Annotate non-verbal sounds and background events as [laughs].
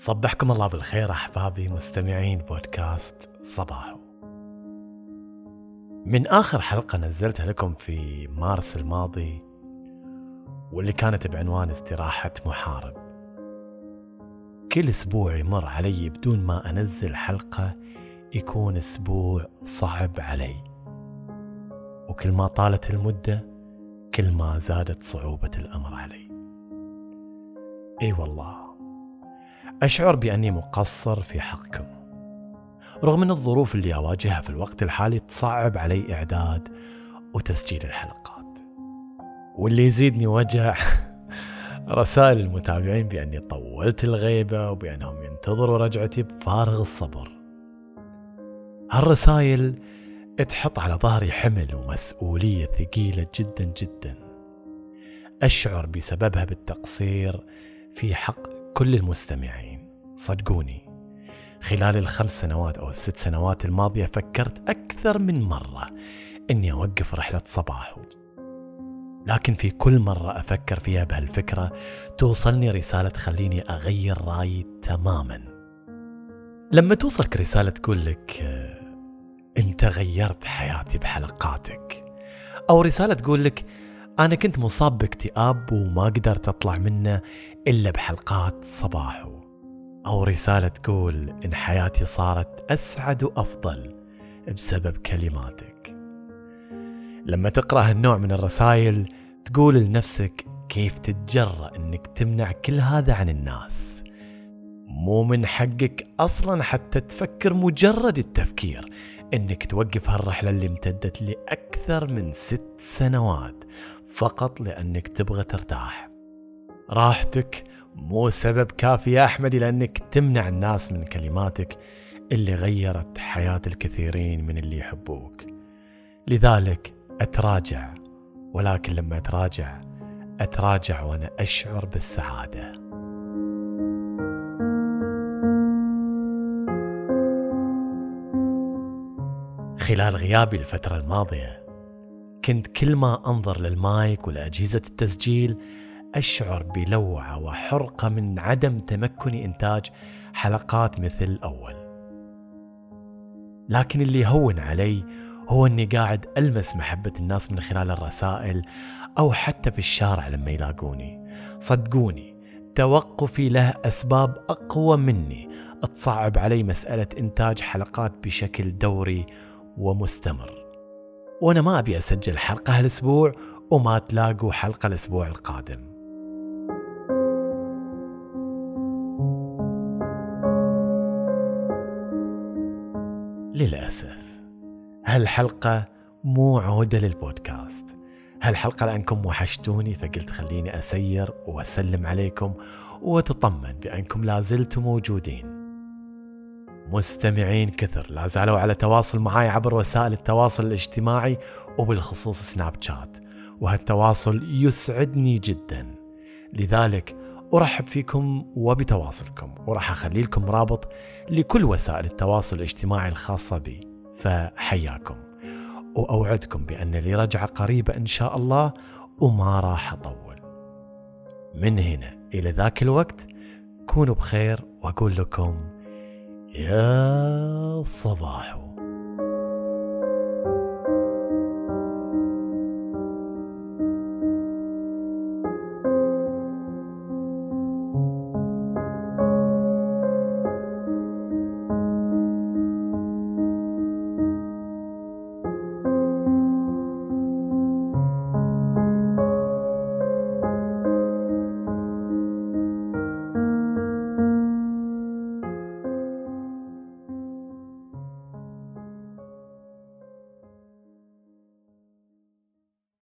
صبحكم الله بالخير أحبابي مستمعين بودكاست صباحو. من آخر حلقة نزلتها لكم في مارس الماضي واللي كانت بعنوان استراحة محارب. كل أسبوع يمر علي بدون ما أنزل حلقة يكون أسبوع صعب علي. وكل ما طالت المدة كل ما زادت صعوبة الأمر علي. إي والله أشعر بأني مقصر في حقكم. رغم أن الظروف اللي أواجهها في الوقت الحالي تصعب علي إعداد وتسجيل الحلقات. واللي يزيدني وجع [laughs] رسائل المتابعين بأني طولت الغيبة وبأنهم ينتظروا رجعتي بفارغ الصبر. هالرسائل تحط على ظهري حمل ومسؤولية ثقيلة جدا جدا. أشعر بسببها بالتقصير في حق كل المستمعين صدقوني خلال الخمس سنوات أو الست سنوات الماضية فكرت أكثر من مرة إني أوقف رحلة صباحو لكن في كل مرة أفكر فيها بهالفكرة توصلني رسالة تخليني أغير رأيي تماما. لما توصلك رسالة تقول لك أنت غيرت حياتي بحلقاتك. أو رسالة تقول لك أنا كنت مصاب باكتئاب وما قدرت أطلع منه إلا بحلقات صباحو أو رسالة تقول إن حياتي صارت أسعد وأفضل بسبب كلماتك. لما تقرأ هالنوع من الرسائل تقول لنفسك كيف تتجرأ إنك تمنع كل هذا عن الناس. مو من حقك أصلا حتى تفكر مجرد التفكير إنك توقف هالرحلة اللي امتدت لأكثر من ست سنوات فقط لأنك تبغى ترتاح. راحتك مو سبب كافي يا أحمد لأنك تمنع الناس من كلماتك اللي غيرت حياة الكثيرين من اللي يحبوك. لذلك أتراجع ولكن لما أتراجع أتراجع وأنا أشعر بالسعادة. خلال غيابي الفترة الماضية كنت كل ما أنظر للمايك ولأجهزة التسجيل أشعر بلوعة وحرقة من عدم تمكني إنتاج حلقات مثل أول. لكن اللي هون علي هو أني قاعد ألمس محبة الناس من خلال الرسائل أو حتى في الشارع لما يلاقوني. صدقوني توقفي له أسباب أقوى مني تصعب علي مسألة إنتاج حلقات بشكل دوري ومستمر. وأنا ما أبي أسجل حلقة هالأسبوع وما تلاقوا حلقة الأسبوع القادم. للأسف هالحلقة مو عودة للبودكاست. هالحلقة لانكم وحشتوني فقلت خليني أسير وأسلم عليكم وأتطمن بأنكم لازلتم موجودين. مستمعين كثر. لا زالوا على تواصل معي عبر وسائل التواصل الاجتماعي وبالخصوص سناب شات. وهالتواصل يسعدني جدا. لذلك أرحب فيكم وبتواصلكم وراح أخلي لكم رابط لكل وسائل التواصل الاجتماعي الخاصة بي. فحياكم. وأوعدكم بأن لي رجعة قريبة إن شاء الله وما راح أطول. من هنا إلى ذاك الوقت كونوا بخير وأقول لكم يا صباح